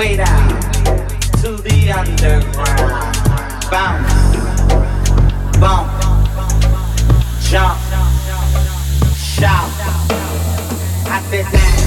way down to the underground. Bounce, bump, jump, shout. I said that.